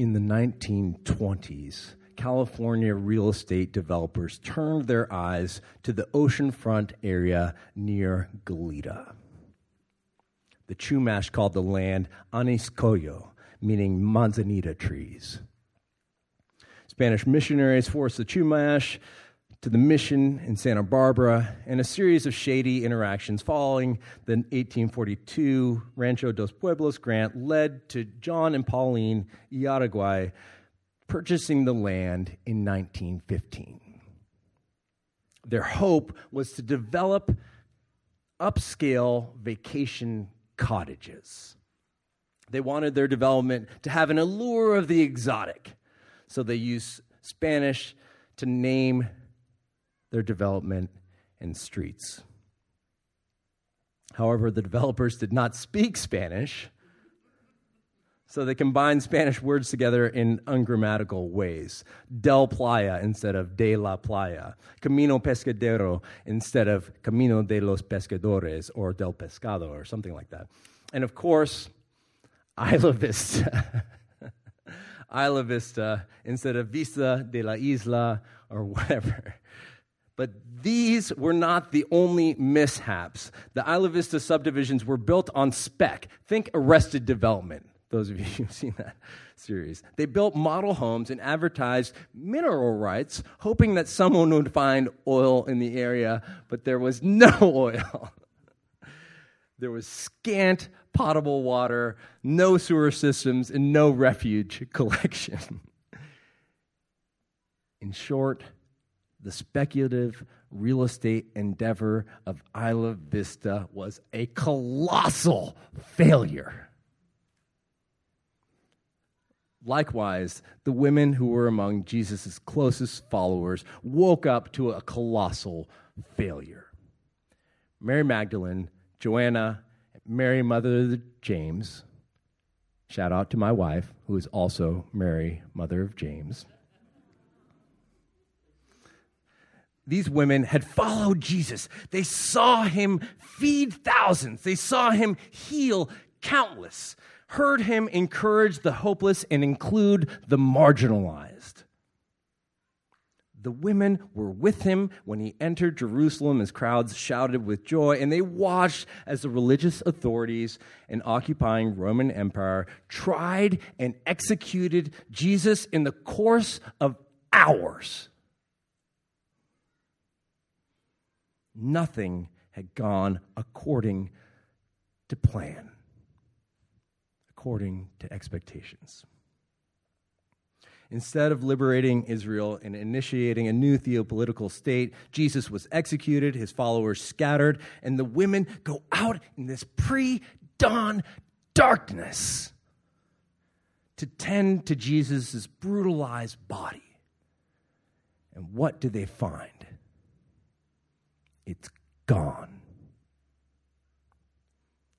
in the 1920s, California real estate developers turned their eyes to the oceanfront area near Goleta. The Chumash called the land Anisq'Oyo', meaning manzanita trees. Spanish missionaries forced the Chumash to the mission in Santa Barbara, and a series of shady interactions following the 1842 Rancho dos Pueblos grant led to John and Pauline Iaraguay purchasing the land in 1915. Their hope was to develop upscale vacation cottages. They wanted their development to have an allure of the exotic, so they used Spanish to name their development and streets. However, the developers did not speak Spanish, so they combined Spanish words together in ungrammatical ways. Del Playa instead of de la Playa. Camino Pescadero instead of Camino de los Pescadores or del Pescado or something like that. And of course, Isla Vista. Isla Vista instead of Vista de la Isla or whatever. But these were not the only mishaps. The Isla Vista subdivisions were built on spec. Think arrested development, those of you who've seen that series. They built model homes and advertised mineral rights, hoping that someone would find oil in the area, but there was no oil. there was scant potable water, no sewer systems, and no refuge collection. In short, the speculative real estate endeavor of Isla Vista was a colossal failure. Likewise, the women who were among Jesus' closest followers woke up to a colossal failure. Mary Magdalene, Joanna, Mary, mother of James, shout out to my wife, who is also Mary, mother of James. These women had followed Jesus. They saw him feed thousands, they saw him heal countless, heard him encourage the hopeless and include the marginalized. The women were with him when he entered Jerusalem as crowds shouted with joy, and they watched as the religious authorities and occupying Roman Empire tried and executed Jesus in the course of hours. Nothing had gone according to plan, according to expectations. Instead of liberating Israel and initiating a new theopolitical state, Jesus was executed, his followers scattered, and the women go out in this pre dawn darkness to tend to Jesus' brutalized body. And what do they find? It's gone.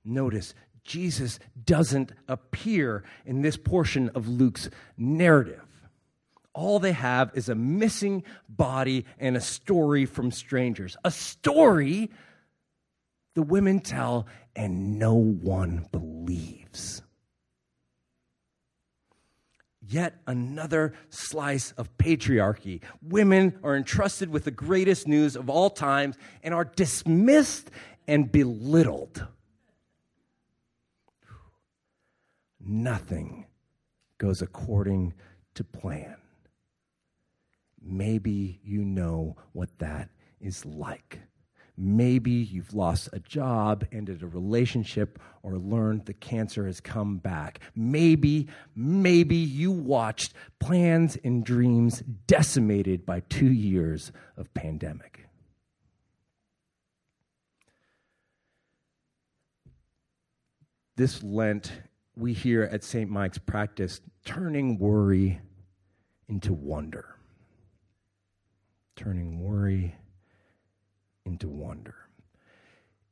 Notice, Jesus doesn't appear in this portion of Luke's narrative. All they have is a missing body and a story from strangers. A story the women tell and no one believes yet another slice of patriarchy. Women are entrusted with the greatest news of all times and are dismissed and belittled. Nothing goes according to plan. Maybe you know what that is like. Maybe you've lost a job, ended a relationship, or learned the cancer has come back. Maybe, maybe you watched plans and dreams decimated by two years of pandemic. This Lent, we here at St. Mike's practice turning worry into wonder. Turning worry into wonder.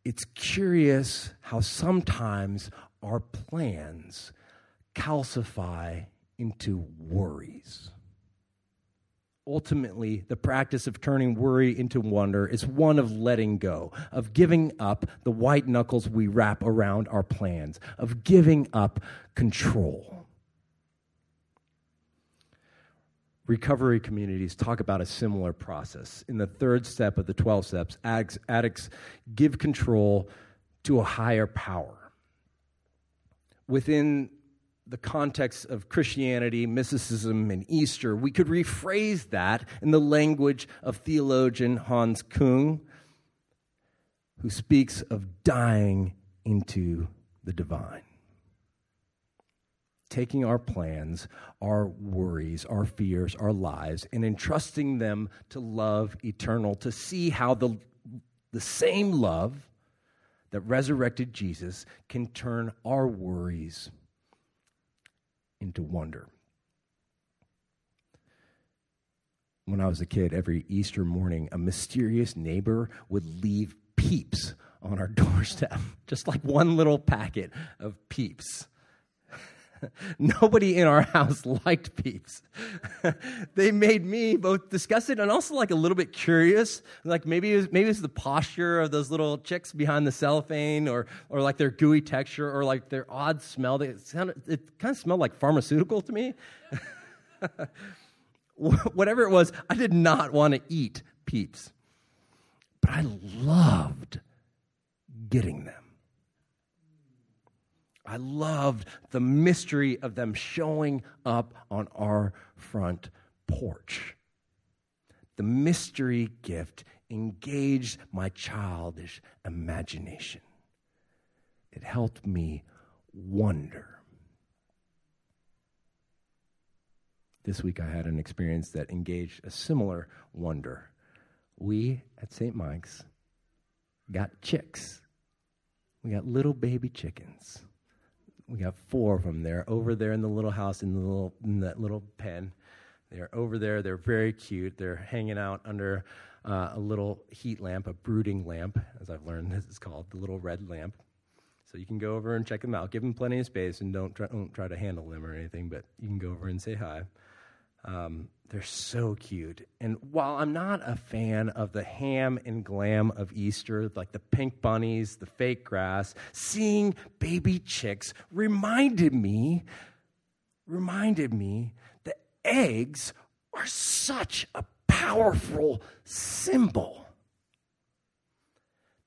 It's curious how sometimes our plans calcify into worries. Ultimately, the practice of turning worry into wonder is one of letting go, of giving up the white knuckles we wrap around our plans, of giving up control. Recovery communities talk about a similar process. In the third step of the 12 steps, addicts give control to a higher power. Within the context of Christianity, mysticism, and Easter, we could rephrase that in the language of theologian Hans Kung, who speaks of dying into the divine taking our plans, our worries, our fears, our lives, and entrusting them to love eternal, to see how the, the same love that resurrected Jesus can turn our worries into wonder. When I was a kid, every Easter morning, a mysterious neighbor would leave peeps on our doorstep, just like one little packet of peeps. Nobody in our house liked peeps. they made me both disgusted and also like a little bit curious. Like maybe it was, maybe it's the posture of those little chicks behind the cellophane, or or like their gooey texture, or like their odd smell. They sounded, it kind of smelled like pharmaceutical to me. Whatever it was, I did not want to eat peeps, but I loved getting them. I loved the mystery of them showing up on our front porch. The mystery gift engaged my childish imagination. It helped me wonder. This week I had an experience that engaged a similar wonder. We at St. Mike's got chicks. We got little baby chickens we got four of them. They're over there in the little house in the little in that little pen. They're over there. They're very cute. They're hanging out under uh, a little heat lamp, a brooding lamp, as I've learned this is called, the little red lamp. So you can go over and check them out. Give them plenty of space and don't try, don't try to handle them or anything, but you can go over and say hi. Um, they're so cute. And while I'm not a fan of the ham and glam of Easter, like the pink bunnies, the fake grass, seeing baby chicks reminded me, reminded me that eggs are such a powerful symbol.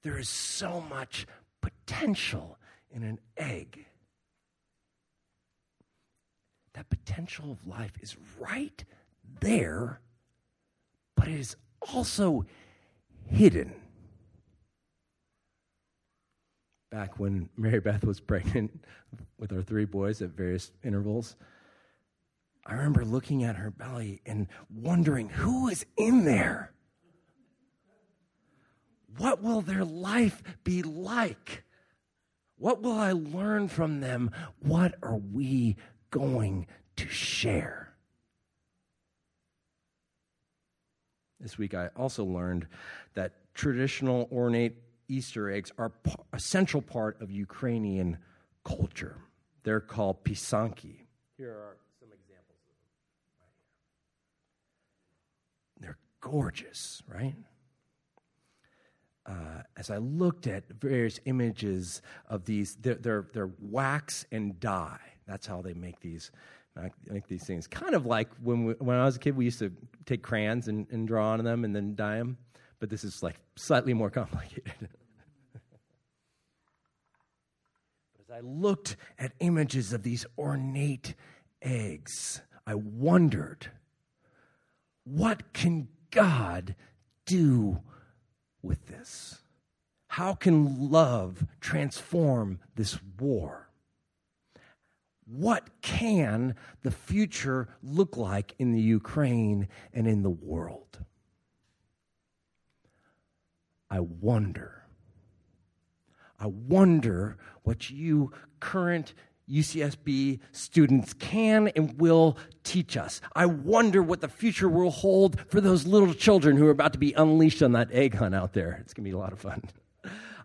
There is so much potential in an egg. That potential of life is right there, but it is also hidden. Back when Mary Beth was pregnant with our three boys at various intervals, I remember looking at her belly and wondering who is in there? What will their life be like? What will I learn from them? What are we going to share? This week, I also learned that traditional ornate Easter eggs are a central part of Ukrainian culture. They're called pisanki. Here are some examples of them. They're gorgeous, right? Uh, as I looked at various images of these, they're, they're, they're wax and dye. That's how they make these make these things. Kind of like when we, when I was a kid, we used to take crayons and, and draw on them and then dye them. But this is like slightly more complicated. As I looked at images of these ornate eggs, I wondered, what can God do with this? How can love transform this war? What can the future look like in the Ukraine and in the world? I wonder. I wonder what you current UCSB students can and will teach us. I wonder what the future will hold for those little children who are about to be unleashed on that egg hunt out there. It's going to be a lot of fun.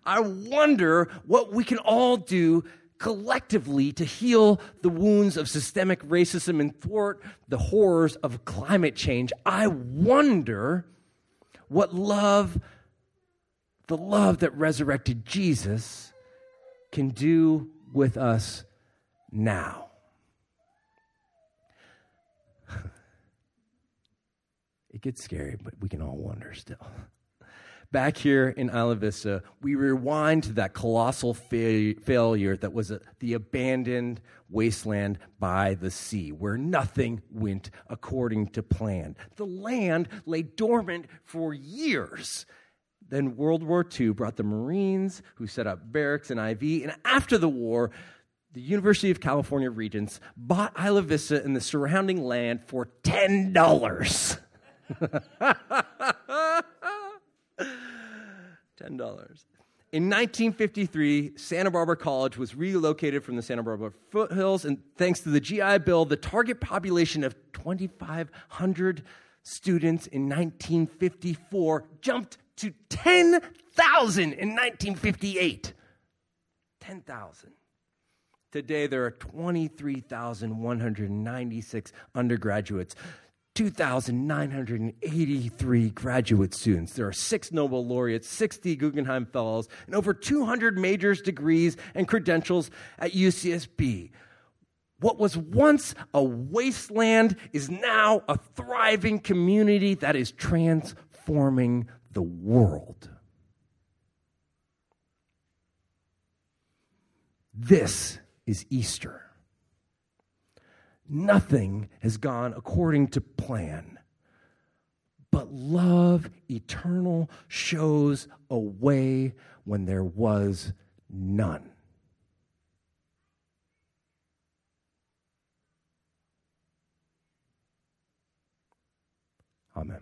I wonder what we can all do collectively to heal the wounds of systemic racism and thwart the horrors of climate change. I wonder what love, the love that resurrected Jesus, can do with us now. It gets scary, but we can all wonder still. Back here in Isla Vista, we rewind to that colossal fa- failure that was a, the abandoned wasteland by the sea, where nothing went according to plan. The land lay dormant for years. Then World War II brought the Marines, who set up barracks in IV, and after the war, the University of California Regents bought Isla Vista and the surrounding land for $10. $10. In 1953, Santa Barbara College was relocated from the Santa Barbara foothills, and thanks to the GI Bill, the target population of 2,500 students in 1954 jumped to 10,000 in 1958. 10,000. Today, there are 23,196 undergraduates, 2,983 graduate students. There are six Nobel laureates, 60 Guggenheim Fellows, and over 200 majors, degrees, and credentials at UCSB. What was once a wasteland is now a thriving community that is transforming the world. This is Easter nothing has gone according to plan. But love eternal shows a way when there was none. Amen.